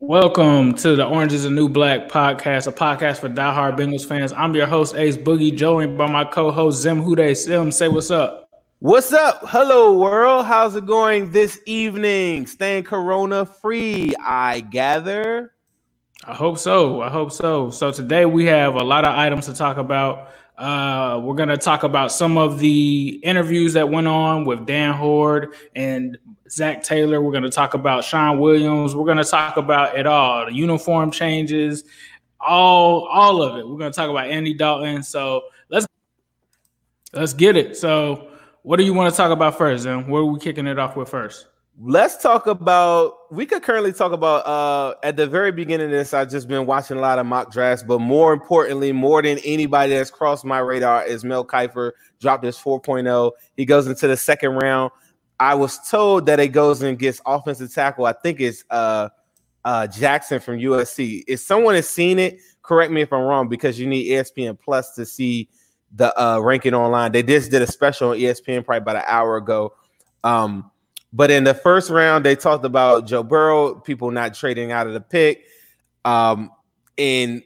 Welcome to the Orange is the New Black podcast, a podcast for diehard Bengals fans. I'm your host, Ace Boogie, joined by my co-host Zim Hude. Zim, say what's up. What's up? Hello, world. How's it going this evening? Staying corona free, I gather. I hope so. I hope so. So today we have a lot of items to talk about. Uh, we're going to talk about some of the interviews that went on with Dan Hoard and Zac Taylor. We're going to talk about Sean Williams. We're going to talk about it all the uniform changes, all all of it. We're going to talk about Andy Dalton. So let's let's get it. So, what do you want to talk about first? And where are we kicking it off with first? Let's talk about. We could currently talk about. Uh, at the very beginning of this, I've just been watching a lot of mock drafts, but more importantly, more than anybody that's crossed my radar is Mel Kiper dropped his 4.0. He goes into the second round. I was told that it goes and gets offensive tackle. I think it's uh, uh, Jackson from USC. If someone has seen it, correct me if I'm wrong, because you need ESPN Plus to see the uh, ranking online. They just did a special on ESPN probably about an hour ago. Um, but in the first round, they talked about Joe Burrow, people not trading out of the pick. Um, and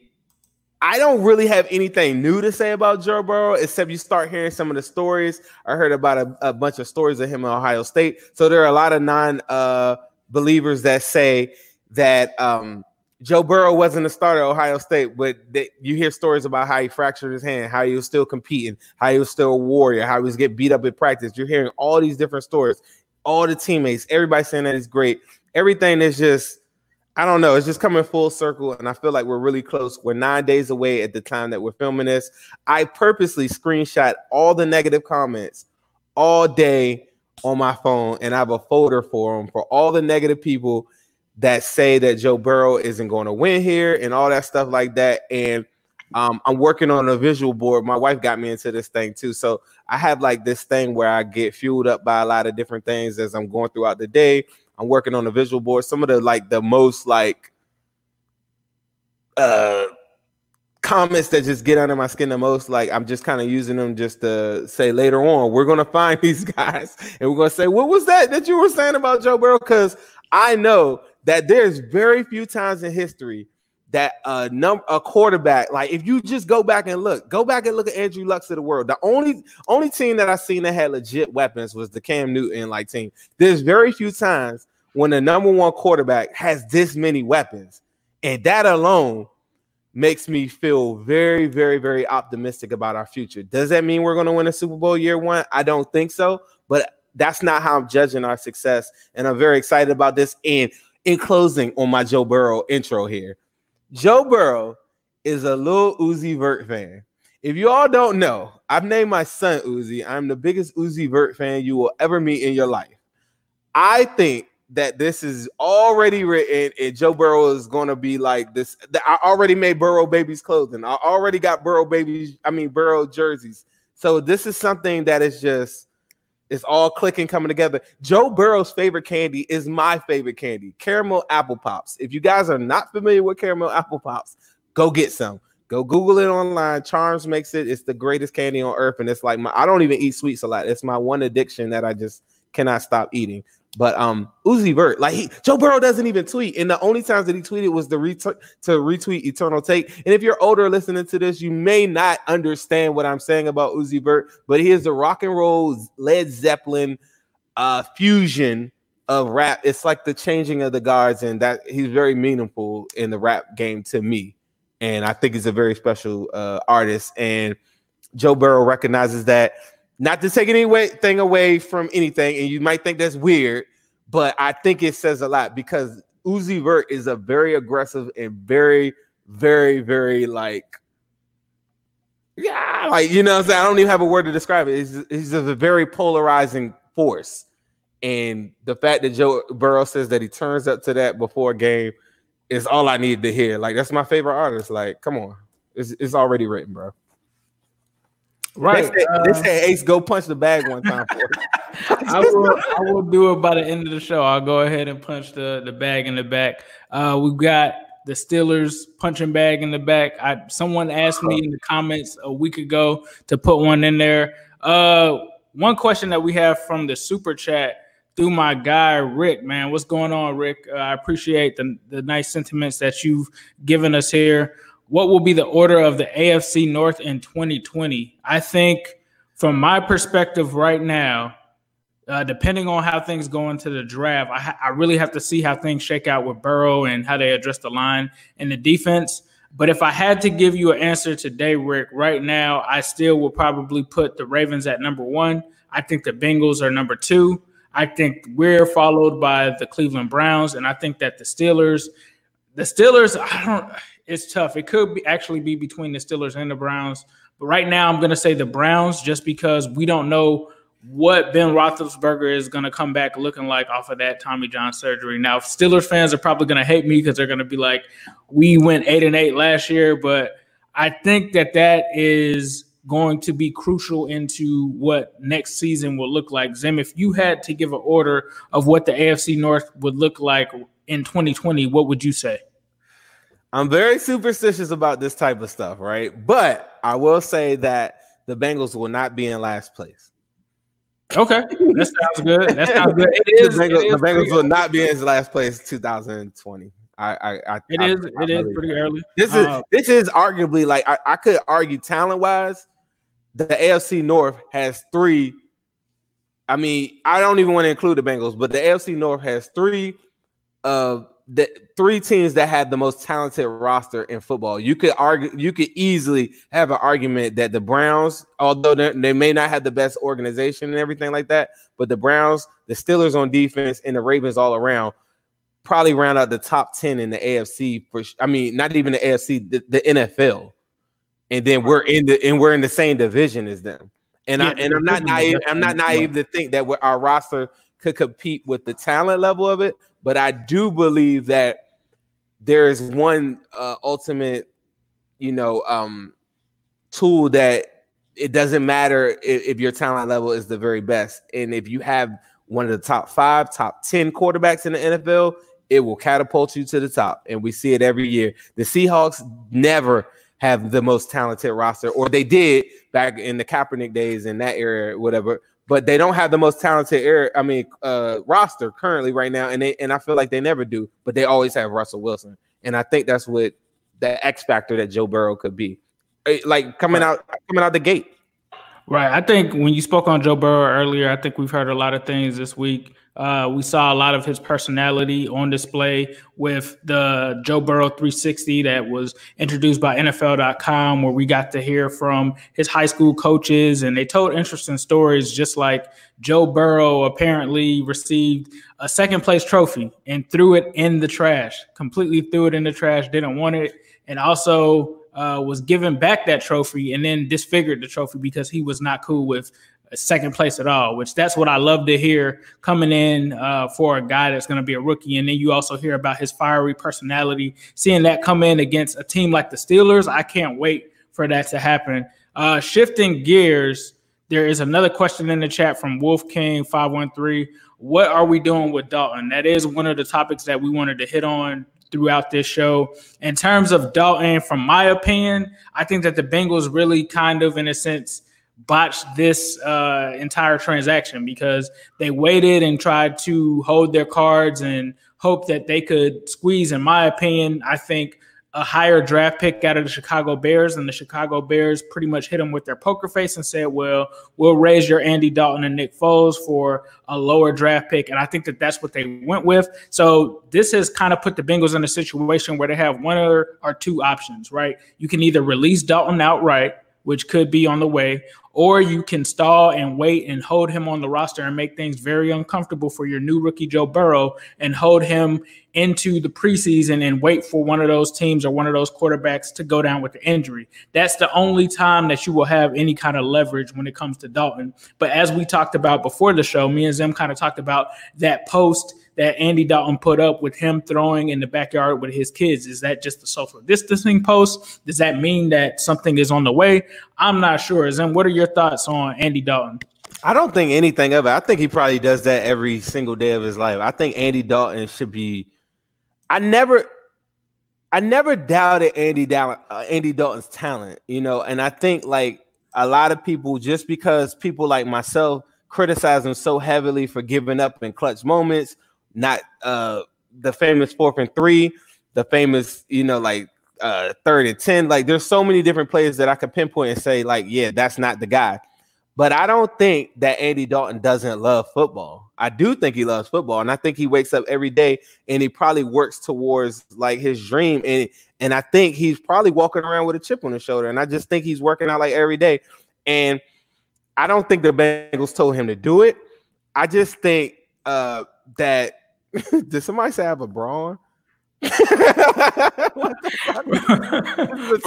I don't really have anything new to say about Joe Burrow, except you start hearing some of the stories. I heard about a, a bunch of stories of him in Ohio State. So there are a lot of non uh, believers that say that um, Joe Burrow wasn't a starter at Ohio State, but they, you hear stories about how he fractured his hand, how he was still competing, how he was still a warrior, how he was getting beat up in practice. You're hearing all these different stories, all the teammates, everybody saying that is great. Everything is just I don't know. It's just coming full circle, and I feel like we're really close. We're nine days away at the time that we're filming this. I purposely screenshot all the negative comments all day on my phone, and I have a folder for them for all the negative people that say that Joe Burrow isn't going to win here and all that stuff like that. And um, I'm working on a visual board. My wife got me into this thing too, so I have like this thing where I get fueled up by a lot of different things as I'm going throughout the day I'm working on a visual board. Some of the like the most like uh comments that just get under my skin the most. Like I'm just kind of using them just to say later on, we're gonna find these guys and we're gonna say, what was that that you were saying about Joe Burrow? Because I know that there's very few times in history that a number a quarterback like if you just go back and look go back and look at andrew lucks of the world. The only only team that i seen that had legit weapons was the cam newton like team. There's very few times when the number one quarterback has this many weapons and that alone makes me feel very very very optimistic about our future. Does that mean we're going to win a super bowl year one? I don't think so but that's not how i'm judging our success and i'm very excited about this. And in closing on my joe burrow intro here Joe Burrow is a Lil Uzi Vert fan. If you all don't know, I've named my son Uzi. I'm the biggest Uzi Vert fan you will ever meet in your life. I think that this is already written and Joe Burrow is going to be like this. I already made Burrow babies clothing. I already got Burrow babies, I mean Burrow jerseys. So this is something that is just It's all clicking, coming together. Joe Burrow's favorite candy is my favorite candy, caramel apple pops. If you guys are not familiar with caramel apple pops, go get some. Go Google it online. Charms makes it. It's the greatest candy on earth, and it's like my. I don't even eat sweets a lot. It's my one addiction that I just cannot stop eating. But um, Uzi Vert, like he, Joe Burrow doesn't even tweet, and the only times that he tweeted was the ret- to retweet Eternal Atake. And if you're older listening to this, you may not understand what I'm saying about Uzi Vert, but he is the rock and roll Led Zeppelin uh, fusion of rap. It's like the changing of the guards, and that he's very meaningful in the rap game to me. And I think he's a very special uh, artist. And Joe Burrow recognizes that not to take anything away from anything, and you might think that's weird, but I think it says a lot because Uzi Vert is a very aggressive and very, very, very like, yeah, like you know, I'm saying I don't even have a word to describe it. He's, he's a very polarizing force, and the fact that Joe Burrow says that he turns up to that before a game is all I need to hear. Like that's my favorite artist. Like, come on, it's it's already written, bro. Right. They said, uh, they said Ace go punch the bag one time for I will I will do it by the end of the show. I'll go ahead and punch the, the bag in the back. Uh, we've got the Steelers punching bag in the back. I someone asked me in the comments a week ago to put one in there. Uh, one question that we have from the super chat through my guy Rick, man. What's going on, Rick? Uh, I appreciate the, the nice sentiments that you've given us here what will be the order of the AFC North in 2020? I think, from my perspective right now, uh, depending on how things go into the draft, I, ha- I, really have to see how things shake out with Burrow and how they address the line and the defense. But if I had to give you an answer today, Rick, right now, I still will probably put the Ravens at number one. I think the Bengals are number two. I think we're followed by the Cleveland Browns, and I think that the Steelers, the Steelers, I don't it's tough. It could be actually be between the Steelers and the Browns. But right now, I'm going to say the Browns just because we don't know what Ben Roethlisberger is going to come back looking like off of that Tommy John surgery. Now, Steelers fans are probably going to hate me because they're going to be like, "We went eight and eight last year," but I think that that is going to be crucial into what next season will look like. Zim, if you had to give an order of what the AFC North would look like in 2020, what would you say? I'm very superstitious about this type of stuff, right? But I will say that the Bengals will not be in last place. Okay, that sounds good. That sounds good. It is. the Bengals, is the Bengals will not be in last place 2020. I, I, I it I, is. I it is pretty early. This is Uh, this is arguably like I, I could argue talent wise, the AFC North has three. I mean, I don't even want to include the Bengals, but the AFC North has three of the three teams that had the most talented roster in football. You could argue, you could easily have an argument that the Browns, although they may not have the best organization and everything like that, but the Browns, the Steelers on defense, and the Ravens all around probably round out the top 10 in the AFC for I mean, not even the AFC, the, the NFL. And then we're in the and we're in the same division as them. And I and I'm not naive, I'm not naive to think that our roster could compete with the talent level of it, but I do believe that there is one uh, ultimate, you know, um, tool that it doesn't matter if, if your talent level is the very best, and if you have one of the top five, top ten quarterbacks in the NFL, it will catapult you to the top, and we see it every year. The Seahawks never have the most talented roster, or they did back in the Kaepernick days in that era, whatever but they don't have the most talented air, I mean, uh, roster currently right now, and they and I feel like they never do, but they always have Russell Wilson, and I think that's what the X factor that Joe Burrow could be, like coming out coming out the gate. Right. I think when you spoke on Joe Burrow earlier, I think we've heard a lot of things this week. Uh, we saw a lot of his personality on display with the Joe Burrow 360 that was introduced by NFL.com, where we got to hear from his high school coaches, and they told interesting stories, just like Joe Burrow apparently received a second place trophy and threw it in the trash, completely threw it in the trash, didn't want it, and also uh, was given back that trophy and then disfigured the trophy because he was not cool with second place at all. Which that's what I love to hear coming in uh, for a guy that's going to be a rookie. And then you also hear about his fiery personality. Seeing that come in against a team like the Steelers, I can't wait for that to happen. Uh, shifting gears, There is another question in the chat from Wolf King 513. What are we doing with Dalton? That is one of the topics that we wanted to hit on throughout this show. In terms of Dalton, from my opinion, I think that the Bengals really kind of, in a sense, botched this uh, entire transaction because they waited and tried to hold their cards and hope that they could squeeze, in my opinion, I think a higher draft pick out of the Chicago Bears, and the Chicago Bears pretty much hit them with their poker face and said, "Well, we'll raise your Andy Dalton and Nick Foles for a lower draft pick." And I think that that's what they went with. So this has kind of put the Bengals in a situation where they have one or, or two options, right? You can either release Dalton outright, which could be on the way, or you can stall and wait and hold him on the roster and make things very uncomfortable for your new rookie Joe Burrow and hold him into the preseason and wait for one of those teams or one of those quarterbacks to go down with the injury. That's the only time that you will have any kind of leverage when it comes to Dalton. But as we talked about before the show, me and Zim kind of talked about that post that Andy Dalton put up with him throwing in the backyard with his kids. Is that just a social distancing post? Does that mean that something is on the way? I'm not sure. Zim, what are your thoughts on Andy Dalton? I don't think anything of it. I think he probably does that every single day of his life. I think Andy Dalton should be. I never, I never doubted Andy Dalton, uh, Andy Dalton's talent, you know, and I think like a lot of people, just because people like myself criticize him so heavily for giving up in clutch moments not uh the famous fourth and three, the famous, you know, like uh third and 10. Like there's so many different players that I could pinpoint and say, like, yeah, that's not the guy. But I don't think that Andy Dalton doesn't love football. I do think he loves football, and I think he wakes up every day and he probably works towards like his dream. And and I think he's probably walking around with a chip on his shoulder. And I just think he's working out like every day. And I don't think the Bengals told him to do it. I just think uh that Did somebody say I have a bra on? for,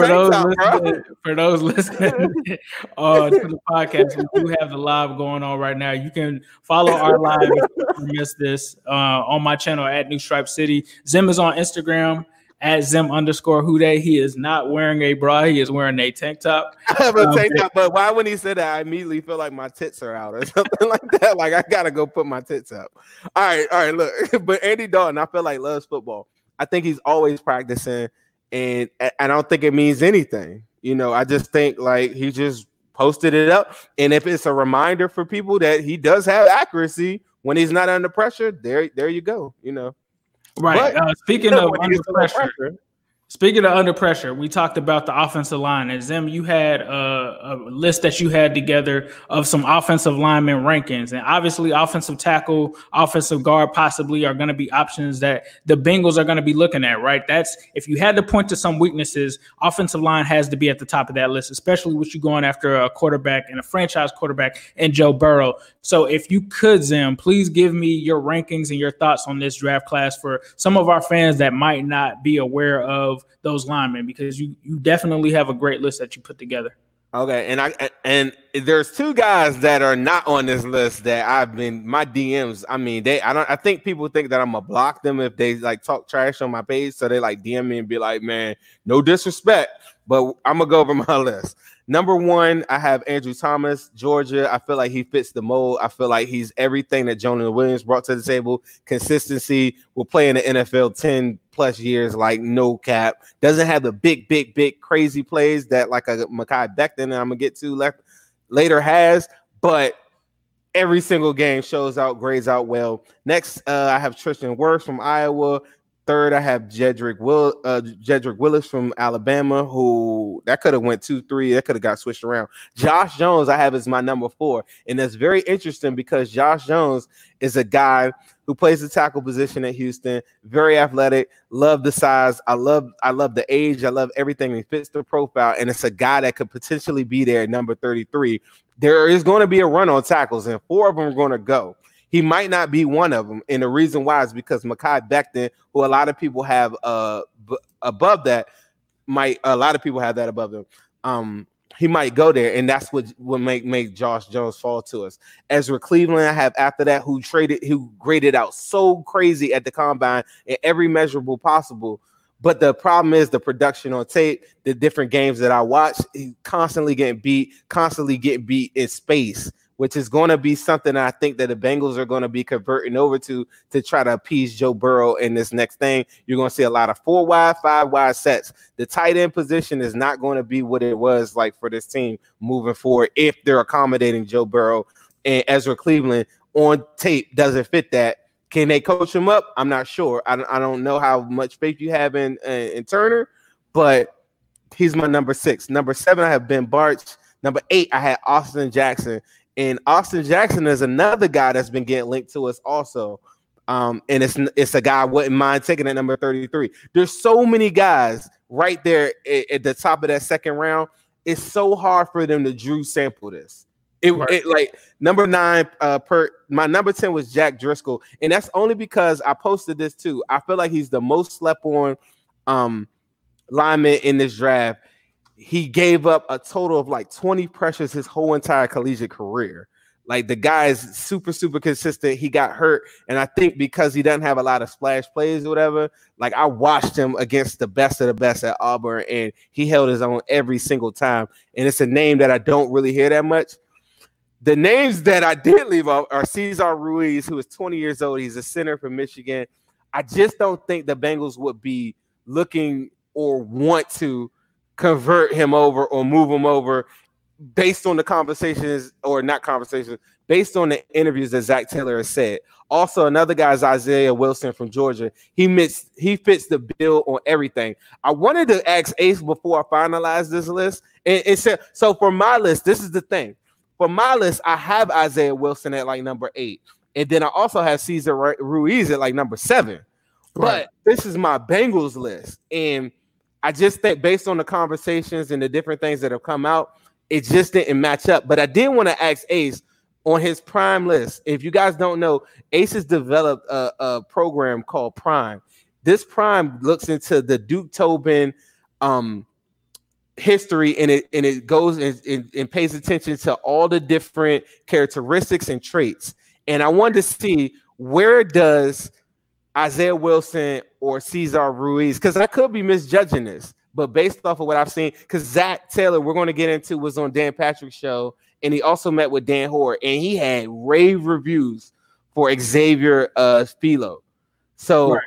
those top, listening, for those listening uh, to the podcast, we do have the live going on right now. You can follow our live if you miss this uh, on my channel at New Stripe City. Zim is on Instagram at Zim underscore who Hude. He is not wearing a bra. He is wearing a tank top. I have a um, tank top, but why when he said that, I immediately feel like my tits are out or something like that. Like I gotta go put my tits up. All right, all right, look. but Andy Dalton, I feel like loves football. I think he's always practicing, and I don't think it means anything. You know, I just think like he just posted it up. And if it's a reminder for people that he does have accuracy when he's not under pressure, there, there you go. You know. Right. But, uh, speaking of under pressure, pressure, Speaking of under pressure, we talked about the offensive line. And Zim, you had a, a, list that you had together of some offensive lineman rankings. And obviously, offensive tackle, offensive guard possibly are going to be options that the Bengals are going to be looking at, right? That's if you had to point to some weaknesses, offensive line has to be at the top of that list, especially with you going after a quarterback and a franchise quarterback and Joe Burrow. So if you could, Zim, please give me your rankings and your thoughts on this draft class for some of our fans that might not be aware of of those linemen because you you definitely have a great list that you put together. Okay, and I and there's two guys that are not on this list that I've been my DMs. I mean, they I don't I think people think that I'm gonna block them if they like talk trash on my page, so they like DM me and be like, "Man, no disrespect, but I'm gonna go over my list." Number one, I have Andrew Thomas, Georgia. I feel like he fits the mold. I feel like he's everything that Jonah Williams brought to the table. Consistency. Will play in the NFL 10 plus years, like no cap. Doesn't have the big, big, big crazy plays that like a Mekhi Becton, and I'm gonna get to left later has, but every single game shows out, grades out well. Next, uh, I have Tristan Wirfs from Iowa. Third, I have Jedrick Will uh, Jedrick Willis from Alabama, who that could have went two, three, that could have got switched around. Josh Jones, I have as my number four, and that's very interesting because Josh Jones is a guy who plays the tackle position at Houston, very athletic, love the size. I love, I love the age, I love everything. He fits the profile, and it's a guy that could potentially be there at number 33. There is going to be a run on tackles, and four of them are going to go. He might not be one of them, and the reason why is because Mekhi Becton, who a lot of people have uh b- above that, might a lot of people have that above them. Um, he might go there, and that's what would make make Josh Jones fall to us. Ezra Cleveland, I have after that, who traded, who graded out so crazy at the combine in every measurable possible. But the problem is the production on tape, the different games that I watch, constantly getting beat, constantly getting beat in space, which is going to be something I think that the Bengals are going to be converting over to to try to appease Joe Burrow in this next thing. You're going to see a lot of four wide, five wide sets. The tight end position is not going to be what it was like for this team moving forward if they're accommodating Joe Burrow and Ezra Cleveland on tape doesn't fit that. Can they coach him up? I'm not sure. I, I don't know how much faith you have in, in, in Turner, but he's my number six. Number seven, I have Ben Bartch. Number eight, I had Austin Jackson. And Austin Jackson is another guy that's been getting linked to us also. Um, and it's it's a guy I wouldn't mind taking at number 33. There's so many guys right there at, at the top of that second round. It's so hard for them to Drew sample this. It, right. it, like number nine uh per my number 10 was Jack Driscoll, and that's only because I posted this too. I feel like he's the most slept on um lineman in this draft he gave up a total of like 20 pressures his whole entire collegiate career. Like the guy is super, super consistent. He got hurt, and I think because he doesn't have a lot of splash plays or whatever, like I watched him against the best of the best at Auburn, and he held his own every single time. And it's a name that I don't really hear that much. The names that I did leave off are Cesar Ruiz, who is 20 years old. He's a center from Michigan. I just don't think the Bengals would be looking or want to convert him over or move him over based on the conversations or not conversations, based on the interviews that Zac Taylor has said. Also, another guy is Isaiah Wilson from Georgia. He mits he fits the bill on everything. I wanted to ask Ace before I finalize this list. And, and so, so for my list, this is the thing. For my list, I have Isaiah Wilson at like number eight. And then I also have Cesar Ruiz at like number seven. Right. But this is my Bengals list. And I just think based on the conversations and the different things that have come out, it just didn't match up. But I did want to ask Ace on his prime list. If you guys don't know, Ace has developed a, a program called Prime. This Prime looks into the Duke Tobin um, history and it and it goes and, and, and pays attention to all the different characteristics and traits. And I wanted to see where does Isaiah Wilson or Cesar Ruiz, because I could be misjudging this, but based off of what I've seen, because Zac Taylor, we're going to get into, was on Dan Patrick's show, and he also met with Dan Hoard, and he had rave reviews for Xavier uh Filo. So right.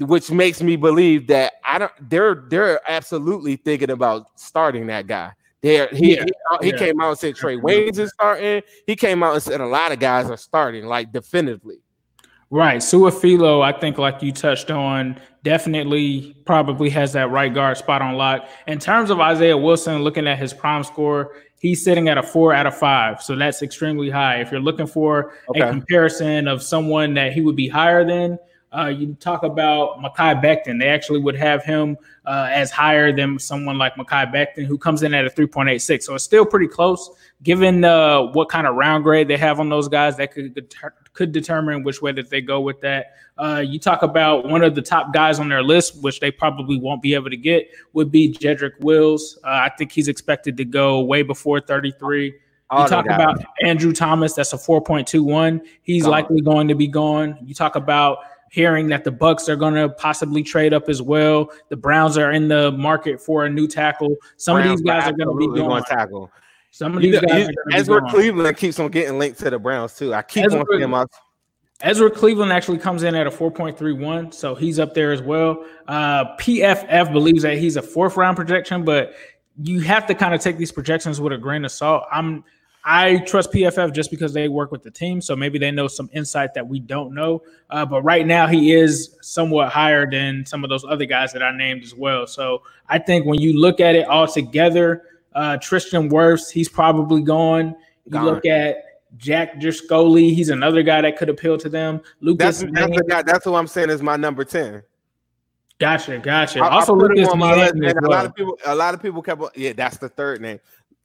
which makes me believe that I don't they're they're absolutely thinking about starting that guy. There he yeah. he, he yeah. came out and said Trae Waynes is starting. He came out and said a lot of guys are starting, like definitively. Right. Su'a-Filo, I think, like you touched on, definitely probably has that right guard spot on lock. In terms of Isaiah Wilson, looking at his prime score, he's sitting at a four out of five. So that's extremely high. If you're looking for okay. a comparison of someone that he would be higher than, uh, you talk about Mekhi Becton. They actually would have him uh, as higher than someone like Mekhi Becton, who comes in at a 3.86. So it's still pretty close, given uh, what kind of round grade they have on those guys. That could deter- could determine which way that they go with that. Uh, you talk about one of the top guys on their list, which they probably won't be able to get, would be Jedrick Wills. Uh, I think he's expected to go way before 33. You talk about Andrew Thomas, that's a 4.21. He's gone. likely going to be gone. You talk about hearing that the Bucs are going to possibly trade up as well. The Browns are in the market for a new tackle. Some Browns of these guys are going to be going tackle. Some of these you know, guys, Ezra Cleveland keeps on getting linked to the Browns too. I keep Ezra, on seeing my. Ezra Cleveland actually comes in at a 4.31, so he's up there as well. Uh, PFF believes that he's a fourth round projection, but you have to kind of take these projections with a grain of salt. I'm I trust PFF just because they work with the team, so maybe they know some insight that we don't know. Uh, but right now, he is somewhat higher than some of those other guys that I named as well. So I think when you look at it all together, uh, Tristan Wirfs, he's probably gone. You gone. look at Jack Driscoll, he's another guy that could appeal to them. Lucas, that's, that's, guy, that's what I'm saying is my number ten. Gotcha, gotcha. I, also, I Lucas, my list, and a lot of people, a lot of people kept, yeah, that's the third name.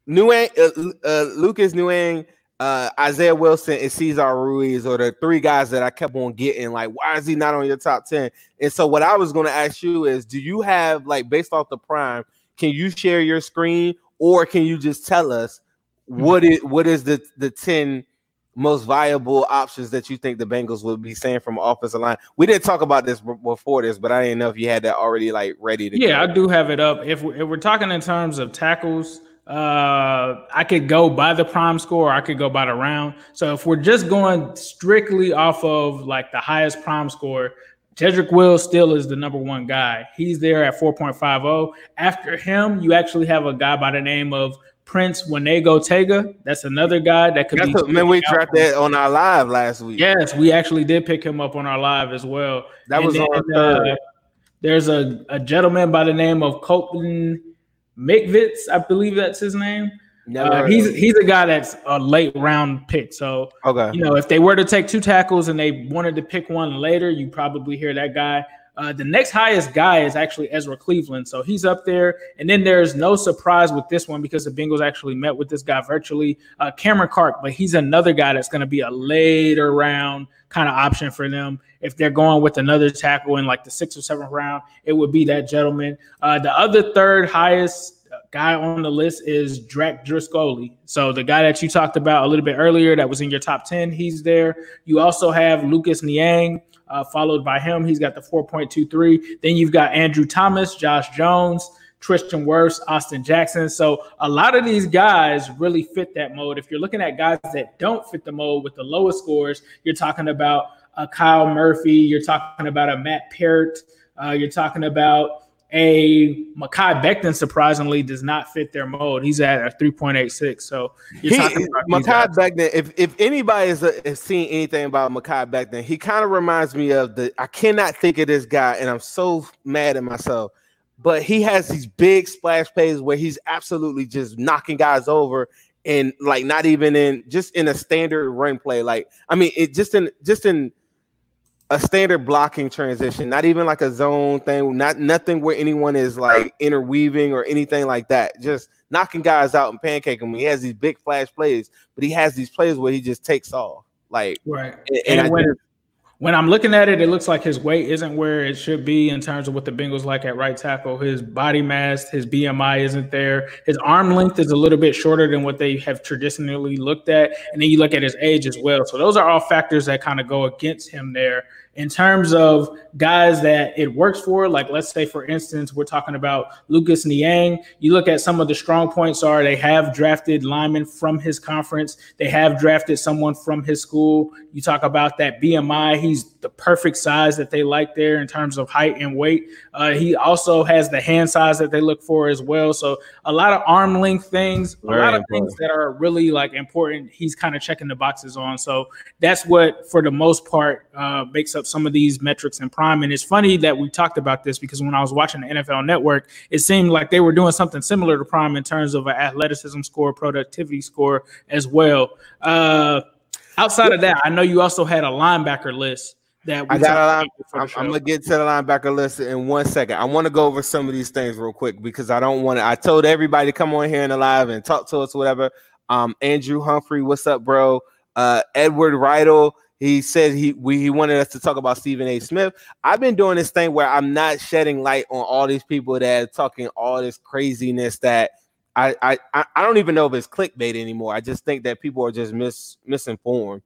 Niang, uh, uh, Lucas Niang, uh, Isaiah Wilson, and Cesar Ruiz are the three guys that I kept on getting. Like, why is he not on your top 10? And so, what I was going to ask you is, do you have, like, based off the prime, can you share your screen or can you just tell us what is what is the the 10 most viable options that you think the Bengals would be saying from offensive line? We didn't talk about this before this, but I didn't know if you had that already like ready to. Yeah. I do have it up. If if we're talking in terms of tackles, uh, I could go by the prime score. I could go by the round. So if we're just going strictly off of like the highest prime score, Jedrick Wills still is the number one guy. He's there at 4.50. After him, you actually have a guy by the name of Prince Wanogotega. That's another guy that could That's be. A, man, we dropped that on our live last week. Yes, we actually did pick him up on our live as well. That and was then, on uh, There's a, a gentleman by the name of Colton McKivitz, I believe that's his name. Uh, he's he's a guy that's a late round pick. So okay, you know, if they were to take two tackles and they wanted to pick one later, you probably hear that guy. Uh, the next highest guy is actually Ezra Cleveland, so he's up there. And then there's no surprise with this one because the Bengals actually met with this guy virtually, uh, Cameron Clark, but he's another guy that's going to be a later round kind of option for them. If they're going with another tackle in like the sixth or seventh round, it would be that gentleman. Uh, the other third highest guy on the list is Drake Driscoll. So the guy that you talked about a little bit earlier that was in your top 10, he's there. You also have Lucas Niang uh, followed by him. He's got the 4.23. Then you've got Andrew Thomas, Josh Jones, Tristan Wirfs, Austin Jackson. So a lot of these guys really fit that mode. If you're looking at guys that don't fit the mode with the lowest scores, you're talking about a Kyle Murphy, you're talking about a Matt Peart, uh, you're talking about a Mekhi Becton surprisingly does not fit their mold. He's at a 3.86. So you're he, talking about Becton, if, if anybody has, uh, has seen anything about Mekhi Becton, he kind of reminds me of the I cannot think of this guy, and I'm so mad at myself. But he has these big splash plays where he's absolutely just knocking guys over and like not even in just in a standard run play. Like, I mean, it just in just in a standard blocking transition, not even like a zone thing, not nothing where anyone is like interweaving or anything like that. Just knocking guys out and pancaking. He has these big flash plays, but he has these plays where he just takes off. Like right. And, and when, when I'm looking at it, it looks like his weight isn't where it should be in terms of what the Bengals like at right tackle. His body mass, his BMI isn't there. His arm length is a little bit shorter than what they have traditionally looked at. And then you look at his age as well. So those are all factors that kind of go against him there in terms of guys that it works for, like let's say for instance, we're talking about Lucas Niang. You look at some of the strong points are they have drafted linemen from his conference, they have drafted someone from his school. You talk about that BMI, he's the perfect size that they like there in terms of height and weight. Uh, he also has the hand size that they look for as well. So a lot of arm length things, Very a lot important. of things that are really like important. He's kind of checking the boxes on. So that's what, for the most part, uh, makes up some of these metrics in prime. And it's funny that we talked about this because when I was watching the NFL Network, it seemed like they were doing something similar to prime in terms of an athleticism score, productivity score as well. Uh, outside of that, I know you also had a linebacker list that I got a line, I'm, I'm, gonna get to the linebacker list in one second. I want to go over some of these things real quick because I don't want to. I told everybody to come on here and the live and talk to us, whatever. Um, Andrew Humphrey, what's up, bro? Uh, Edward Rydell, he said he we he wanted us to talk about Stephen A. Smith. I've been doing this thing where I'm not shedding light on all these people that are talking all this craziness that I I I don't even know if it's clickbait anymore. I just think that people are just mis misinformed.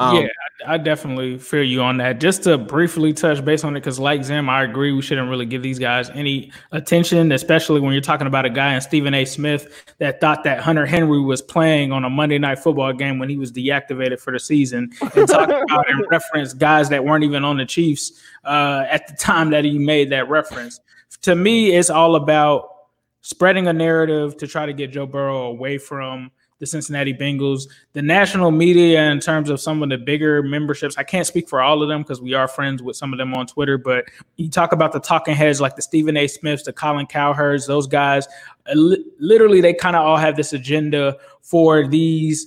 Um, yeah, I, I, definitely feel you on that. Just to briefly touch base on it, because like Zim, I agree we shouldn't really give these guys any attention, especially when you're talking about a guy in Stephen A. Smith that thought that Hunter Henry was playing on a Monday night football game when he was deactivated for the season, and talking about and reference guys that weren't even on the Chiefs uh, at the time that he made that reference. To me, it's all about spreading a narrative to try to get Joe Burrow away from the Cincinnati Bengals. The national media, in terms of some of the bigger memberships, I can't speak for all of them because we are friends with some of them on Twitter. But you talk about the talking heads like the Stephen A. Smiths, the Colin Cowherds, those guys. Uh, literally, they kind of all have this agenda for these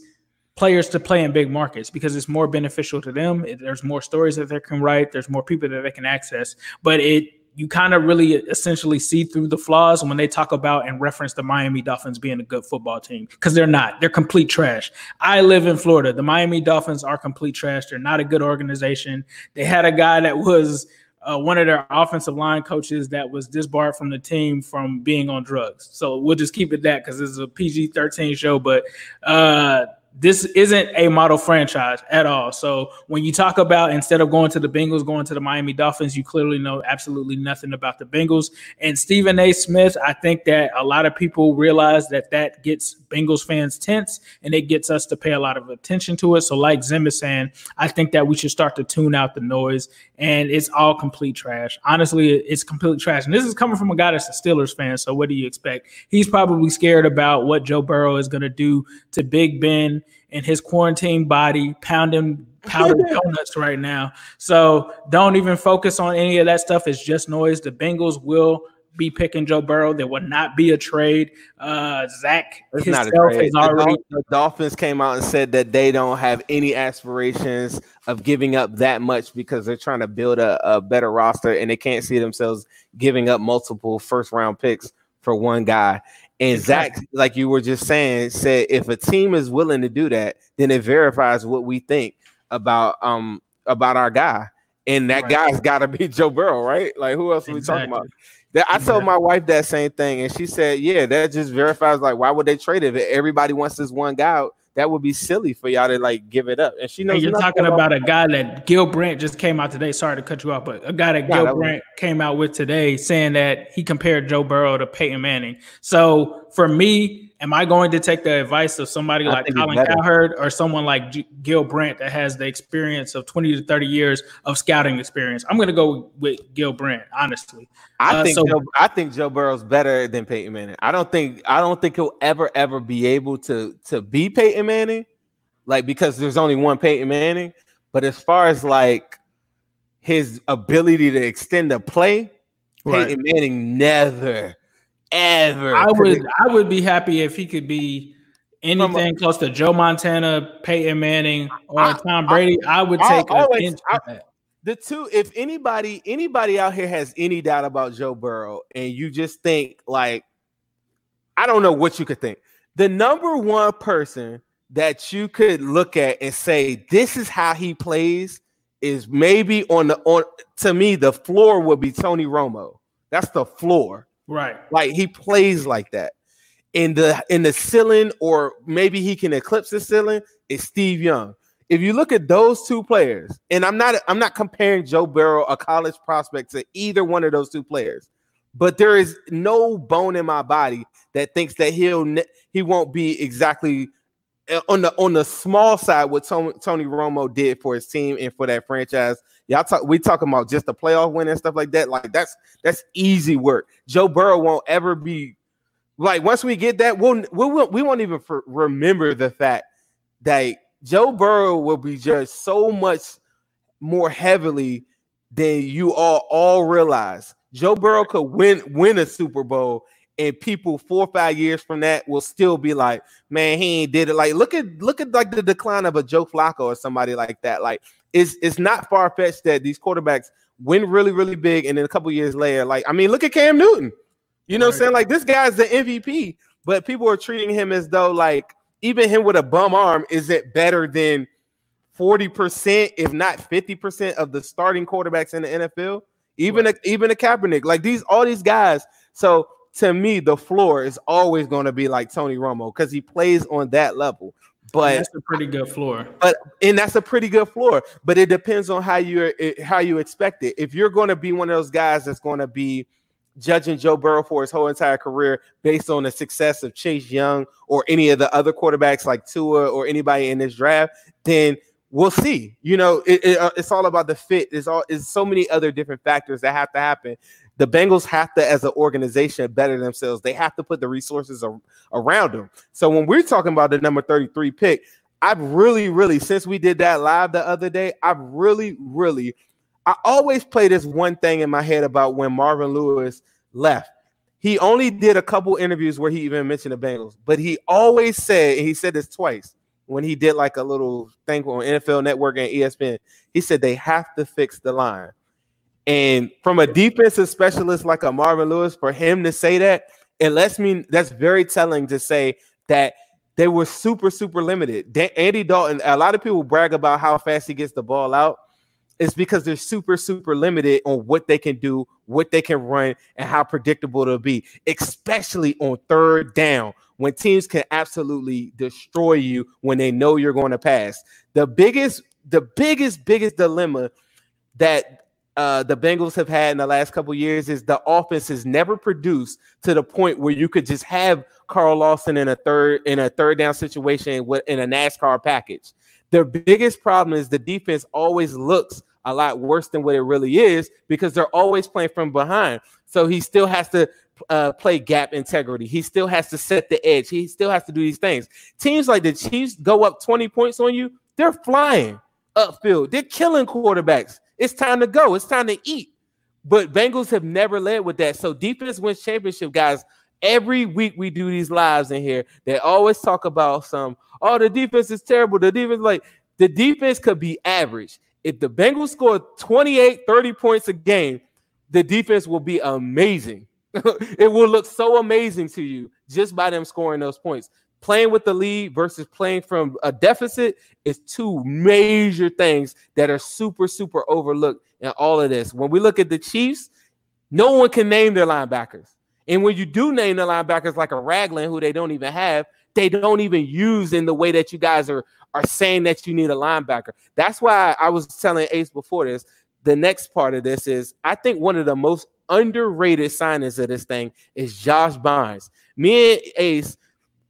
players to play in big markets because it's more beneficial to them. There's more stories that they can write. There's more people that they can access. But it you kind of really essentially see through the flaws when they talk about and reference the Miami Dolphins being a good football team because they're not. They're complete trash. I live in Florida. The Miami Dolphins are complete trash. They're not a good organization. They had a guy that was uh, one of their offensive line coaches that was disbarred from the team from being on drugs. So we'll just keep it that because is a PG 13 show. But uh, this isn't a model franchise at all. So when you talk about instead of going to the Bengals, going to the Miami Dolphins, you clearly know absolutely nothing about the Bengals. And Stephen A. Smith, I think that a lot of people realize that that gets Bengals fans tense and it gets us to pay a lot of attention to it. So, like Zim is saying, I think that we should start to tune out the noise and it's all complete trash. Honestly, it's complete trash. And this is coming from a guy that's a Steelers fan. So, what do you expect? He's probably scared about what Joe Burrow is going to do to Big Ben and his quarantine body, pounding powdered donuts right now. So, don't even focus on any of that stuff. It's just noise. The Bengals will be picking Joe Burrow. There will not be a trade. Uh, Zac it's himself is already. The Dolphins came out and said that they don't have any aspirations of giving up that much because they're trying to build a, a better roster and they can't see themselves giving up multiple first round picks for one guy. And Zac, like you were just saying, said if a team is willing to do that, then it verifies what we think about um about our guy. And that right. guy's got to be Joe Burrow, right? Like who else are we talking about? That I told my wife that same thing, and she said, "Yeah, that just verifies like why would they trade it if everybody wants this one guy out? That would be silly for y'all to like give it up." And she knows and you're talking about, about a guy that Gil Brandt just came out today. Sorry to cut you off, but a guy that Gil Brandt was- came out with today saying that he compared Joe Burrow to Peyton Manning. So for me, am I going to take the advice of somebody I like Colin Cowherd or someone like G- Gil Brandt that has the experience of 20 to 30 years of scouting experience? I'm going to go with Gil Brandt, honestly. I uh, think so, Joe, I think Joe Burrow's better than Peyton Manning. I don't think I don't think he'll ever ever be able to to be Peyton Manning, like because there's only one Peyton Manning. But as far as like his ability to extend the play, right. Peyton Manning never ever. I would I would be happy if he could be anything a, close to Joe Montana, Peyton Manning, or I, Tom Brady. I, I would take always, the two. If anybody anybody out here has any doubt about Joe Burrow, and you just think like, I don't know what you could think. The number one person that you could look at and say this is how he plays is maybe on the on to me the floor would be Tony Romo. That's the floor. Right. Like he plays like that. In the in the ceiling, or maybe he can eclipse the ceiling, is Steve Young. If you look at those two players, and I'm not I'm not comparing Joe Burrow, a college prospect, to either one of those two players, but there is no bone in my body that thinks that he'll he won't be exactly uh, on the on the small side what Tony, Tony Romo did for his team and for that franchise Y'all talk we talking about just the playoff win and stuff like that. Like that's that's easy work. Joe Burrow won't ever be like once we get that, we'll we won't we won't even for, remember the fact that Joe Burrow will be judged so much more heavily than you all all realize. Joe Burrow could win win a Super Bowl and people four or five years from that will still be like, man, he ain't did it. Like, look at look at like the decline of a Joe Flacco or somebody like that. Like, it's it's not far fetched that these quarterbacks win really really big, and then a couple years later, like I mean, look at Cam Newton. You know, right. what I'm saying like this guy's the MVP, but people are treating him as though like even him with a bum arm is it better than 40%, if not 50% of the starting quarterbacks in the NFL. Even right. a, even a Kaepernick, like these all these guys. So to me, the floor is always going to be like Tony Romo because he plays on that level. But that's a pretty good floor. But and that's a pretty good floor. But it depends on how you how you expect it. If you're going to be one of those guys that's going to be judging Joe Burrow for his whole entire career based on the success of Chase Young or any of the other quarterbacks like Tua or anybody in this draft, then we'll see. You know, it, it, uh, it's all about the fit. There's all is so many other different factors that have to happen the Bengals have to, as an organization, better themselves. They have to put the resources ar- around them. So when we're talking about the number 33 pick, I've really, really, since we did that live the other day, I've really, really, I always play this one thing in my head about when Marvin Lewis left. He only did a couple interviews where he even mentioned the Bengals, but he always said, he said this twice when he did like a little thing on NFL Network and ESPN. He said they have to fix the line. And from a defensive specialist like a Marvin Lewis, for him to say that, it lets me that's very telling to say that they were super, super limited. Andy Dalton, a lot of people brag about how fast he gets the ball out. is because they're super, super limited on what they can do, what they can run, and how predictable it'll be, especially on third down when teams can absolutely destroy you when they know you're going to pass. The biggest, the biggest, biggest dilemma that uh, the Bengals have had in the last couple years is the offense has never produced to the point where you could just have Carl Lawson in a third in a third down situation with in a NASCAR package. Their biggest problem is the defense always looks a lot worse than what it really is because they're always playing from behind. So he still has to uh, play gap integrity. He still has to set the edge. He still has to do these things. Teams like the Chiefs go up 20 points on you, they're flying upfield. They're killing quarterbacks. It's time to go. It's time to eat. But Bengals have never led with that. So defense wins championship, guys. Every week we do these lives in here. They always talk about some, oh, the defense is terrible. The defense, like, the defense could be average. If the Bengals score 28, 30 points a game, the defense will be amazing. it will look so amazing to you just by them scoring those points. Playing with the lead versus playing from a deficit is two major things that are super, super overlooked in all of this. When we look at the Chiefs, no one can name their linebackers. And when you do name the linebackers like a Ragland, who they don't even have, they don't even use in the way that you guys are are saying that you need a linebacker. That's why I was telling Ace before this. The next part of this is I think one of the most underrated signings of this thing is Josh Bynes. Me and Ace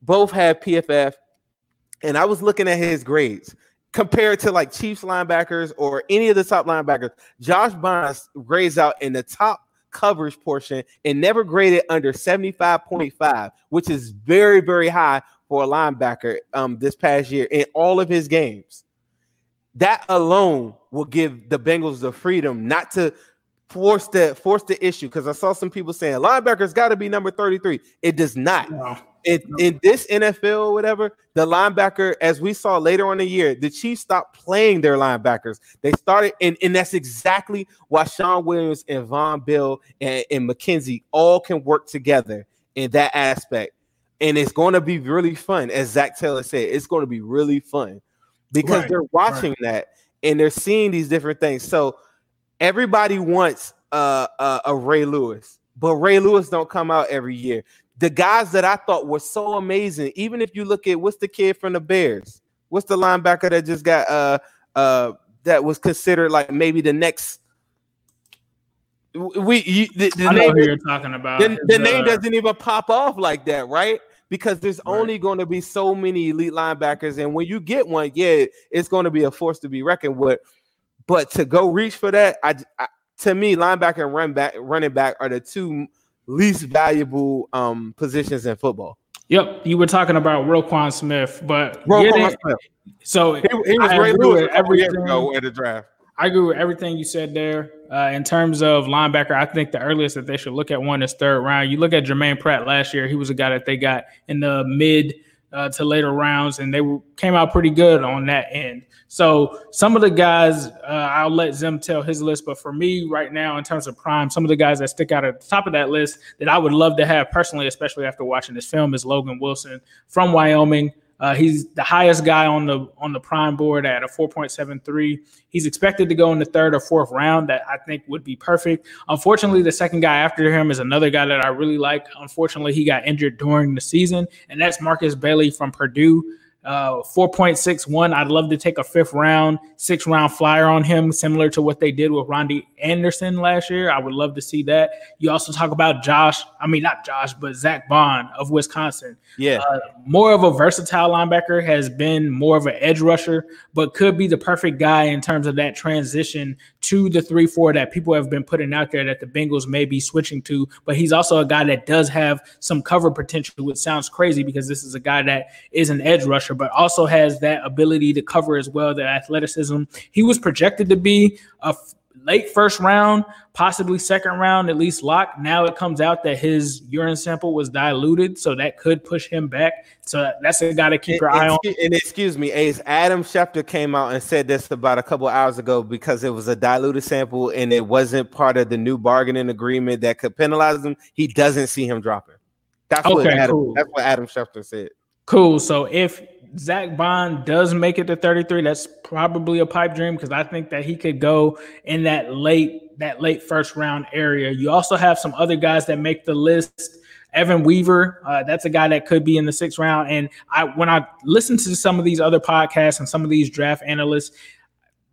both have PFF, and I was looking at his grades compared to like Chiefs linebackers or any of the top linebackers. Josh Bynes grades out in the top coverage portion and never graded under 75.5, which is very, very high for a linebacker um, this past year in all of his games. That alone will give the Bengals the freedom not to force the force the issue because I saw some people saying linebackers got to be number 33. It does not. No. In, in this NFL or whatever, the linebacker, as we saw later on the year, the Chiefs stopped playing their linebackers. They started, and, and that's exactly why Shawn Williams and Vonn Bell and, and Mackensie all can work together in that aspect. And it's going to be really fun, as Zac Taylor said. It's going to be really fun because right, they're watching right. that and they're seeing these different things. So everybody wants uh, uh, a Ray Lewis, but Ray Lewis don't come out every year. The guys that I thought were so amazing, even if you look at what's the kid from the Bears, what's the linebacker that just got uh uh that was considered like maybe the next. We you, the, the I know name, who you're talking about. The, the name doesn't even pop off like that, right? Because there's right. only going to be so many elite linebackers, and when you get one, yeah, it's going to be a force to be reckoned with. But to go reach for that, I, I to me, linebacker and run back, running back are the two least valuable um, positions in football. Yep, you were talking about Roquan Smith, but Roquan Smith. So he, he was Ray Lewis every year ago at the draft. I agree with everything you said there. Uh, in terms of linebacker, I think the earliest that they should look at one is third round. You look at Germaine Pratt last year; he was a guy that they got in the mid uh, to later rounds, and they came out pretty good on that end. So some of the guys, uh, I'll let Zim tell his list, but for me right now, in terms of prime, some of the guys that stick out at the top of that list that I would love to have personally, especially after watching this film, is Logan Wilson from Wyoming. Uh, he's the highest guy on the on the prime board at a 4.73. He's expected to go in the third or fourth round. That I think would be perfect. Unfortunately, the second guy after him is another guy that I really like. Unfortunately, he got injured during the season, and that's Markus Bailey from Purdue. Uh, 4.61. I'd love to take a fifth round, six round flyer on him, similar to what they did with Rodney Anderson last year. I would love to see that. You also talk about Josh, I mean, not Josh, but Zack Baun of Wisconsin. Yeah. Uh, more of a versatile linebacker, has been more of an edge rusher, but could be the perfect guy in terms of that transition to the 3 4 that people have been putting out there that the Bengals may be switching to. But he's also a guy that does have some cover potential, which sounds crazy because this is a guy that is an edge rusher rusher, but also has that ability to cover as well, the athleticism. He was projected to be a late first round, possibly second round, at least lock. Now it comes out that his urine sample was diluted, so that could push him back. So that's a guy to keep your eye on. And excuse me, Ace, Adam Schefter came out and said this about a couple hours ago because it was a diluted sample and it wasn't part of the new bargaining agreement that could penalize him. He doesn't see him dropping. That's okay, what Adam, cool. that's what Adam Schefter said. Cool. So if Zack Baun does make it to 33, that's probably a pipe dream because I think that he could go in that late that late first round area. You also have some other guys that make the list. Evan Weaver, uh, that's a guy that could be in the sixth round. And I, when I listen to some of these other podcasts and some of these draft analysts,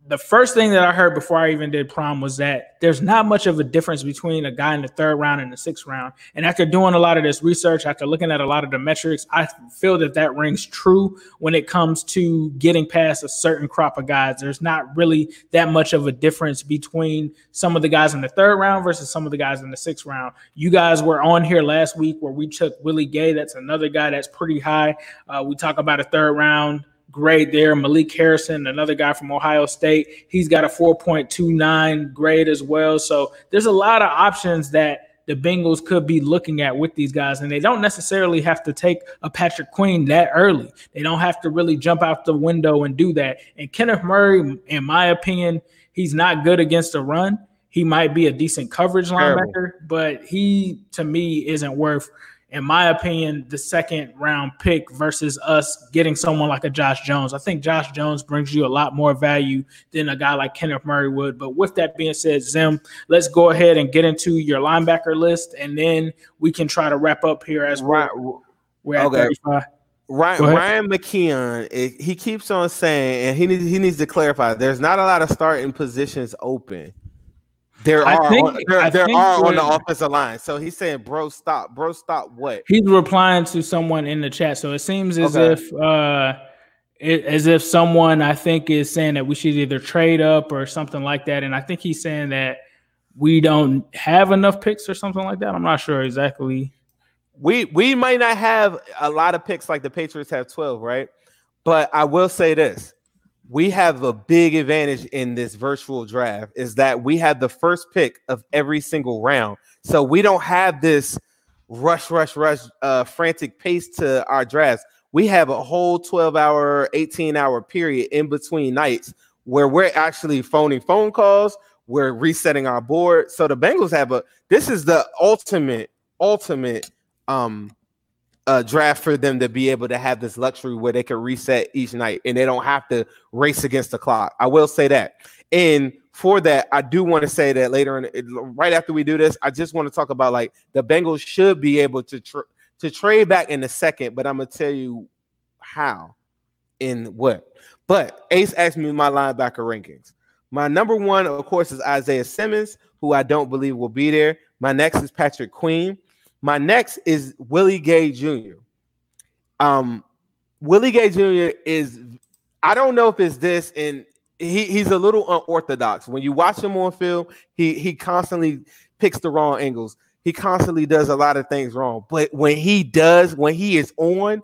the first thing that I heard before I even did prom was that there's not much of a difference between a guy in the third round and the sixth round. And after doing a lot of this research, after looking at a lot of the metrics, I feel that that rings true when it comes to getting past a certain crop of guys. There's not really that much of a difference between some of the guys in the third round versus some of the guys in the sixth round. You guys were on here last week where we took Willie Gay. That's another guy that's pretty high. Uh, we talk about a third round grade there. Malik Harrison, another guy from Ohio State, he's got a 4.29 grade as well. So there's a lot of options that the Bengals could be looking at with these guys, and they don't necessarily have to take a Patrick Queen that early. They don't have to really jump out the window and do that. And Kenneth Murray, in my opinion, he's not good against the run. He might be a decent coverage linebacker, but he to me isn't worth in my opinion, the second round pick versus us getting someone like a Josh Jones. I think Josh Jones brings you a lot more value than a guy like Kenneth Murray would. But with that being said, Zim, let's go ahead and get into your linebacker list, and then we can try to wrap up here as well. Right. We're at okay. 35. Ryan, Ryan McKeon, eh, he keeps on saying, and he needs he needs to clarify. There's not a lot of starting positions open. There I are think, on, there, there are on the offensive line. So he's saying, "Bro, stop, bro, stop." What? He's replying to someone in the chat. So it seems as okay. if uh it, as if someone I think is saying that we should either trade up or something like that. And I think he's saying that we don't have enough picks or something like that. I'm not sure exactly. We we might not have a lot of picks like the Patriots have 12, right? But I will say this we have a big advantage in this virtual draft is that we have the first pick of every single round. So we don't have this rush, rush, rush, uh, frantic pace to our drafts. We have a whole 12 hour, 18 hour period in between nights where we're actually phoning phone calls, we're resetting our board. So the Bengals have a this is the ultimate, ultimate um uh, draft for them to be able to have this luxury where they can reset each night and they don't have to race against the clock. I will say that. And for that, I do want to say that later in right after we do this, I just want to talk about like the Bengals should be able to to trade back in a second, but I'm gonna tell you how and what. But Ace asked me my linebacker rankings. My number one, of course, is Isaiah Simmons, who I don't believe will be there. My next is Patrick Queen. My next is Willie Gay Jr. Um, Willie Gay Jr. is I don't know if it's this, and he, he's a little unorthodox. When you watch him on film, he he constantly picks the wrong angles. He constantly does a lot of things wrong. But when he does, when he is on,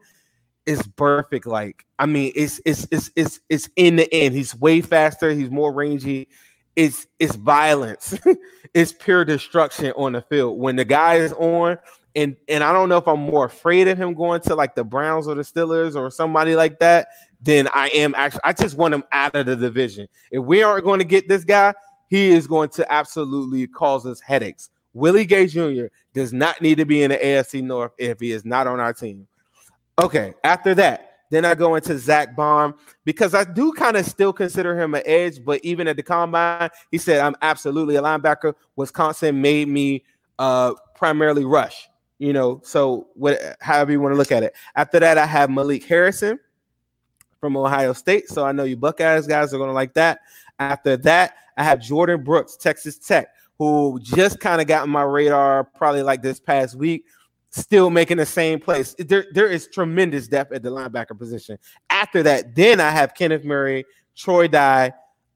it's perfect. Like I mean, it's it's it's it's it's in the end. He's way faster. He's more rangy it's it's violence. it's pure destruction on the field. When the guy is on, and and I don't know if I'm more afraid of him going to like the Browns or the Steelers or somebody like that than I am actually. I just want him out of the division. If we aren't going to get this guy, he is going to absolutely cause us headaches. Willie Gay Jr. does not need to be in the AFC North if he is not on our team. Okay, after that, then I go into Zack Baun because I do kind of still consider him an edge, but even at the combine, he said I'm absolutely a linebacker. Wisconsin made me uh primarily rush, you know. So what however you want to look at it. After that, I have Malik Harrison from Ohio State. So I know you Buckeyes guys are gonna like that. After that, I have Jordyn Brooks, Texas Tech, who just kind of got on my radar probably like this past week still making the same place. There, there is tremendous depth at the linebacker position. After that, then I have Kenneth Murray, Troy Dye.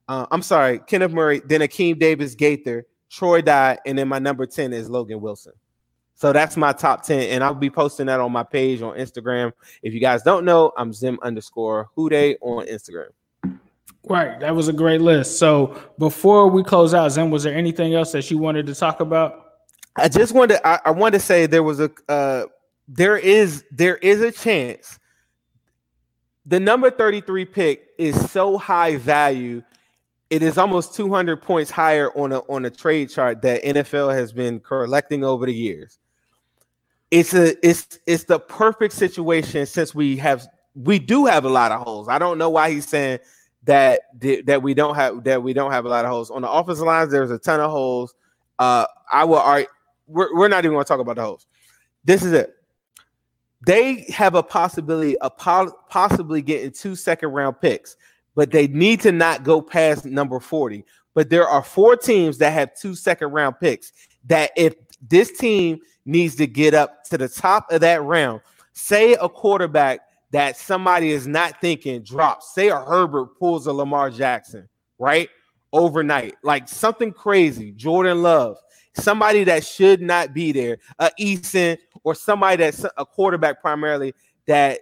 Uh, I'm sorry, Kenneth Murray, then Akeem Davis Gaither, Troy Dye, and then my number 10 is Logan Wilson. So that's my top 10. And I'll be posting that on my page on Instagram. If you guys don't know, I'm Zim underscore Hude on Instagram. Right. That was a great list. So before we close out, Zim, was there anything else that you wanted to talk about? I just wanted I, I wanted to say there was a uh, there is there is a chance the number 33 pick is so high value it is almost 200 points higher on a on a trade chart that NFL has been collecting over the years. it's a it's it's the perfect situation since we have we do have a lot of holes. I don't know why he's saying that that we don't have that we don't have a lot of holes on the offensive lines. There's a ton of holes. Uh, I will argue. We're, we're not even going to talk about the holes. This is it. They have a possibility of possibly getting two second round picks, but they need to not go past number 40. But there are four teams that have two second round picks that if this team needs to get up to the top of that round, say a quarterback that somebody is not thinking drops, say a Herbert pulls a Lamar Jackson, right? Overnight, like something crazy, Jordan Love, somebody that should not be there, a Eason or somebody that's a quarterback primarily that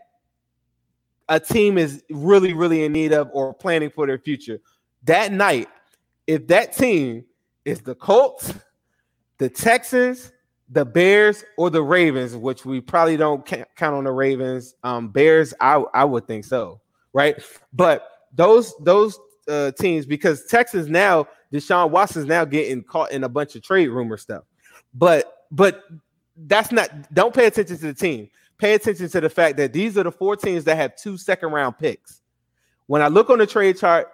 a team is really, really in need of or planning for their future. That night, if that team is the Colts, the Texans, the Bears, or the Ravens, which we probably don't count on the Ravens, um, Bears, I, I would think so, right? But those those uh, teams, because Texas now, Deshaun Watson's now getting caught in a bunch of trade rumor stuff. But but that's not don't pay attention to the team. Pay attention to the fact that these are the four teams that have two second round picks. When I look on the trade chart,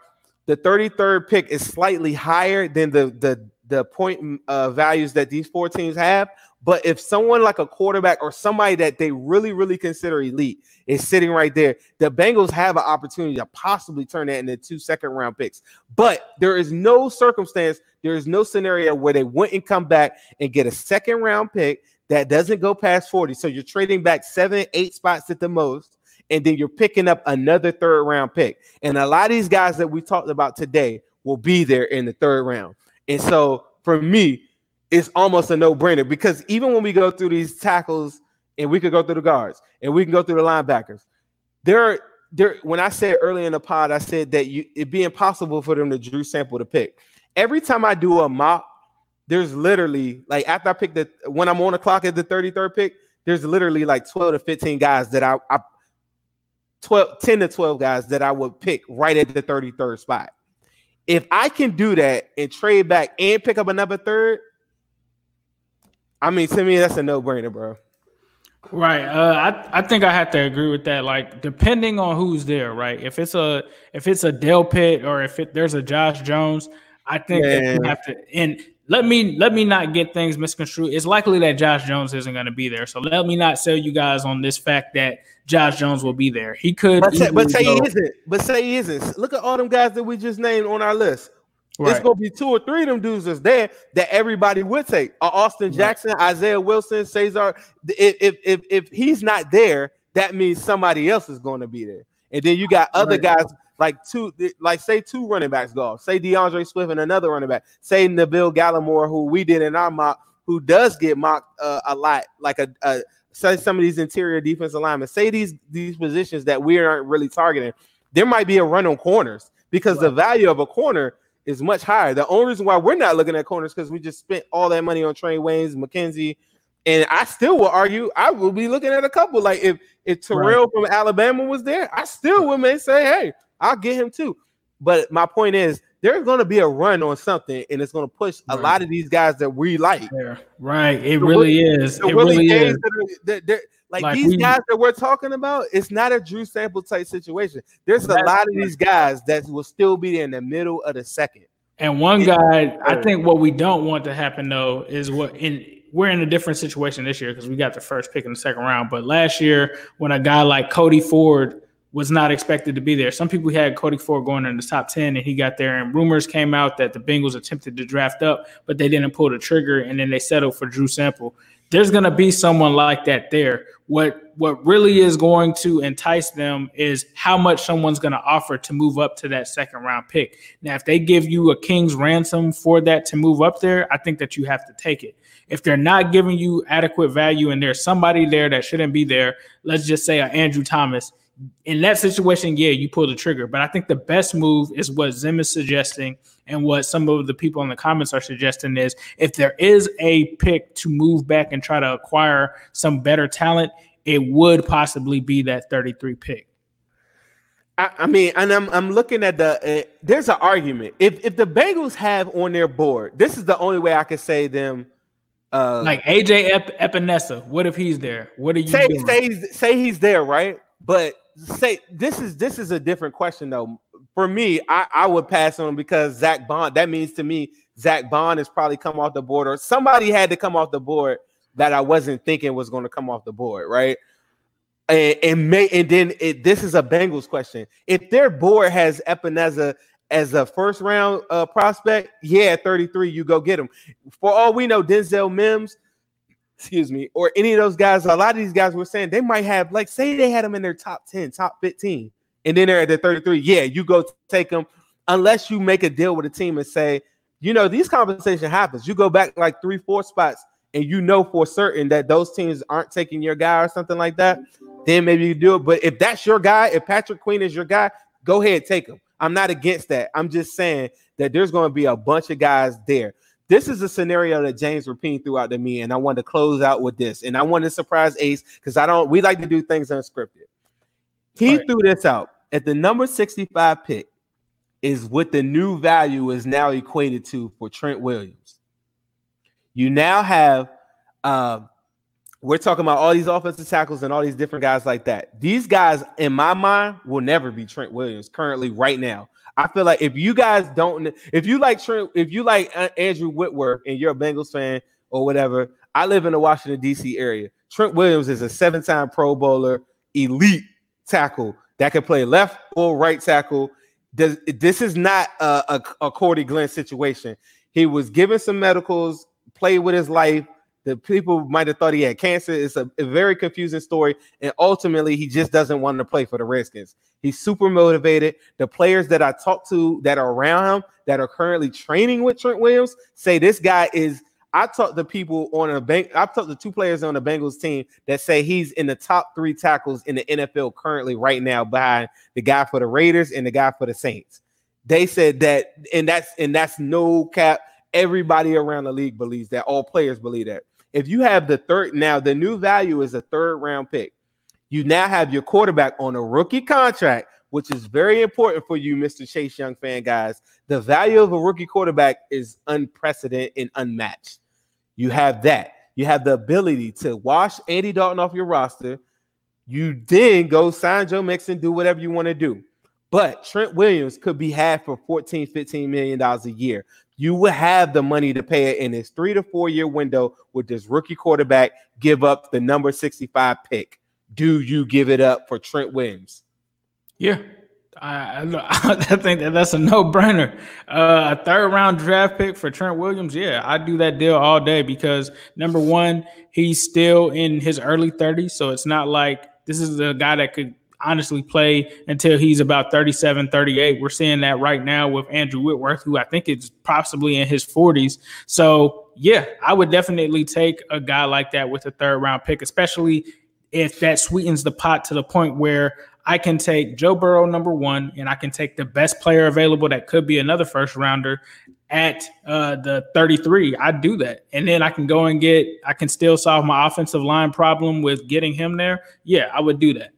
the 33rd pick is slightly higher than the the the point uh, values that these four teams have. But if someone like a quarterback or somebody that they really, really consider elite is sitting right there, the Bengals have an opportunity to possibly turn that into two second round picks. But there is no circumstance, there is no scenario where they wouldn't come back and get a second round pick that doesn't go past 40. So you're trading back seven, eight spots at the most, and then you're picking up another third round pick. And a lot of these guys that we talked about today will be there in the third round. And so for me, it's almost a no-brainer because even when we go through these tackles and we could go through the guards and we can go through the linebackers, there there when I said early in the pod, I said that you it'd be impossible for them to Drew Sample to pick. Every time I do a mock, there's literally like after I pick the when I'm on the clock at the 33rd pick, there's literally like 12 to 15 guys that I, I 12, 10 to 12 guys that I would pick right at the 33rd spot. If I can do that and trade back and pick up another third, I mean, to me, that's a no-brainer, bro. Right. Uh, I I think I have to agree with that. Like, depending on who's there, right? If it's a if it's a Delpit or if it, there's a Josh Jones, I think that you have to. And let me let me not get things misconstrued. It's likely that Josh Jones isn't going to be there. So let me not sell you guys on this fact that Josh Jones will be there. He could, but say, but say he isn't. But say he isn't. Look at all them guys that we just named on our list. Right. It's gonna be two or three of them dudes that's there that everybody would take. Uh, Austin Jackson, right. Isaiah Wilson, Cesar. If, if if if he's not there, that means somebody else is going to be there. And then you got other right. guys like two, like say two running backs go. Say D'Andre Swift and another running back. Say Neville Gallimore, who we did in our mock, who does get mocked uh, a lot, like a, a say some of these interior defense alignments. Say these these positions that we aren't really targeting. There might be a run on corners because the value of a corner is much higher. The only reason why we're not looking at corners because we just spent all that money on Trae Waynes, Mackensie, and I still will argue I will be looking at a couple. Like if if Terrell right. from Alabama was there, I still would may say, hey, I'll get him too. But my point is, there's going to be a run on something, and it's going to push right. a lot of these guys that we like. Yeah. Right, it really is. It really is. That are, like, like, these we, guys that we're talking about, it's not a Drew Sample type situation. There's a lot of these guys that will still be in the middle of the second. And one guy, I think what we don't want to happen though is what in we're in a different situation this year because we got the first pick in the second round. But last year, when a guy like Cody Ford was not expected to be there. Some people had Cody Ford going in the top 10 and he got there and rumors came out that the Bengals attempted to draft up, but they didn't pull the trigger and then they settled for Drew Sample. There's going to be someone like that there. What what really is going to entice them is how much someone's going to offer to move up to that second round pick. Now, if they give you a king's ransom for that to move up there, I think that you have to take it. If they're not giving you adequate value and there's somebody there that shouldn't be there, let's just say Andrew Thomas – in that situation, yeah, you pull the trigger. But I think the best move is what Zim is suggesting and what some of the people in the comments are suggesting is if there is a pick to move back and try to acquire some better talent, it would possibly be that 33 pick. I, I mean, and I'm I'm looking at the uh, there's an argument. If if the Bengals have on their board, this is the only way I could say them Uh, like AJ Ep- Epenesa. What if he's there? What are you say, doing? Say, say he's there, right? But say this is this is a different question though. For me, I, I would pass on because Zack Baun. That means to me, Zack Baun has probably come off the board, or somebody had to come off the board that I wasn't thinking was going to come off the board, right? And, and may and then it, this is a Bengals question. If their board has Epenesa as a first round uh, prospect, yeah, 33, you go get him. For all we know, Denzel Mims, excuse me, or any of those guys, a lot of these guys were saying they might have, like, say they had them in their top 10, top 15, and then they're at the 33. Yeah, you go take them unless you make a deal with a team and say, you know, these conversation happens. You go back like three, four spots, and you know for certain that those teams aren't taking your guy or something like that, then maybe you do it. But if that's your guy, if Patrick Queen is your guy, go ahead, take him. I'm not against that. I'm just saying that there's going to be a bunch of guys there. This is a scenario that James Rapien throughout to me, and I wanted to close out with this. And I want to surprise Ace because I don't. We like to do things unscripted. He right. threw this out at the number 65 pick. Is what the new value is now equated to for Trent Williams. You now have uh, we're talking about all these offensive tackles and all these different guys like that. These guys, in my mind, will never be Trent Williams currently, right now. I feel like if you guys don't, if you like Trent, if you like uh, Andrew Whitworth and you're a Bengals fan or whatever, I live in the Washington, D.C. area. Trent Williams is a seven time Pro Bowler, elite tackle that can play left or right tackle. Does, this is not a, a, a Cordy Glenn situation. He was given some medicals, played with his life, the people might have thought he had cancer. It's a, a, very confusing story. And ultimately, he just doesn't want to play for the Redskins. He's super motivated. The players that I talk to that are around him that are currently training with Trent Williams say this guy is. I talked to people on a bank. I've talked to two players on the Bengals team that say he's in the top three tackles in the NFL currently right now, behind the guy for the Raiders and the guy for the Saints. They said that, and that's and that's no cap. Everybody around the league believes that. All players believe that if you have the third now, the new value is a third round pick. You now have your quarterback on a rookie contract, which is very important for you, Mr. Chase Young fan guys. The value of a rookie quarterback is unprecedented and unmatched. You have that. You have the ability to wash Andy Dalton off your roster. You then go sign Joe Mixon, do whatever you want to do. But Trent Williams could be had for 14, 15 million dollars a year you will have the money to pay it in this three to four year window with this rookie quarterback. Give up the number 65 pick. Do you give it up for Trent Williams? Yeah, I, I think that that's a no brainer. Uh, a third round draft pick for Trent Williams. Yeah, I do that deal all day because number one, he's still in his early 30s. So it's not like this is a guy that could honestly play until he's about 37, 38. We're seeing that right now with Andrew Whitworth, who I think is possibly in his 40s. So, yeah, I would definitely take a guy like that with a third round pick, especially if that sweetens the pot to the point where I can take Joe Burrow number one, and I can take the best player available that could be another first rounder at uh, the 33. I do that, and then I can go and get. I can still solve my offensive line problem with getting him there. Yeah, I would do that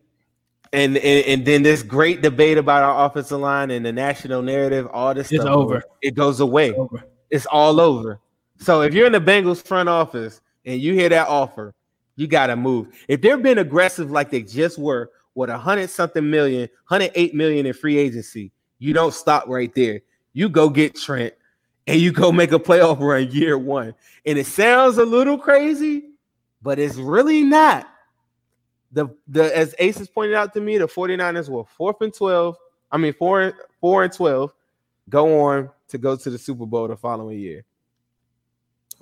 and, and, and then this great debate about our offensive line and the national narrative, all this it's stuff, over. It goes away. It's, it's all over. So if you're in the Bengals front office and you hear that offer, you gotta move. If they're being aggressive like they just were with a hundred something million, 108 million in free agency, you don't stop right there. You go get Trent and you go make a playoff run year one. And it sounds a little crazy, but it's really not the the as Aces pointed out to me, the 49ers were fourth and 12. I mean, four, four and 12 go on to go to the Super Bowl the following year.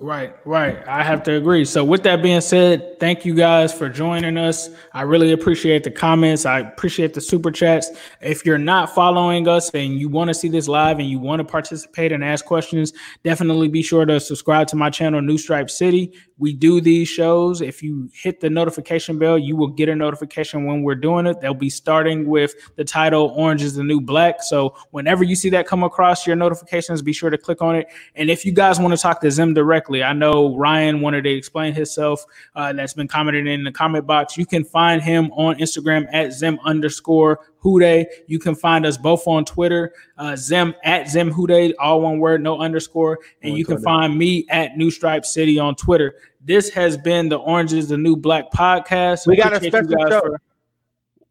Right, right. I have to agree. So, with that being said, thank you guys for joining us. I really appreciate the comments. I appreciate the super chats. If you're not following us and you want to see this live and you want to participate and ask questions, definitely be sure to subscribe to my channel, New Stripe City. We do these shows. If you hit the notification bell, you will get a notification when we're doing it. They'll be starting with the title Orange is the New Black. So, whenever you see that come across your notifications, be sure to click on it. And if you guys want to talk to Zim directly. I know Ryan wanted to explain himself. Uh, that's been commented in the comment box. You can find him on Instagram at Zim underscore Hude. You can find us both on Twitter, uh, Zim at Zim Hude, all one word, no underscore. And on you Twitter. can find me at New Stripe City on Twitter. This has been the Orange is the New Black podcast. We got a special show. For,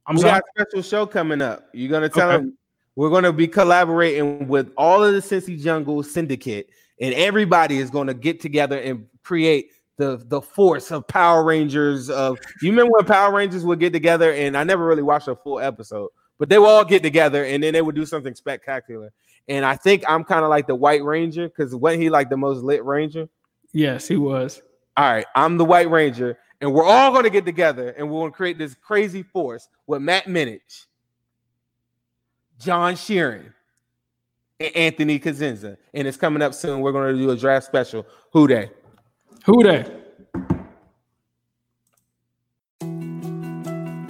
I'm we sorry? got a special show coming up. You're gonna tell okay. them we're gonna be collaborating with all of the Cincy Jungle Syndicate, and everybody is gonna get together and create the the force of Power Rangers. Of you remember when Power Rangers would get together, and I never really watched a full episode, but they would all get together and then they would do something spectacular. And I think I'm kind of like the White Ranger because wasn't he like the most lit Ranger? Yes, he was. All right, I'm the White Ranger, and we're all going to get together and we're going to create this crazy force with Matt Minich, John Sheeran, and Anthony Cosenza. And it's coming up soon. We're going to do a draft special. Who Dey? Who Dey?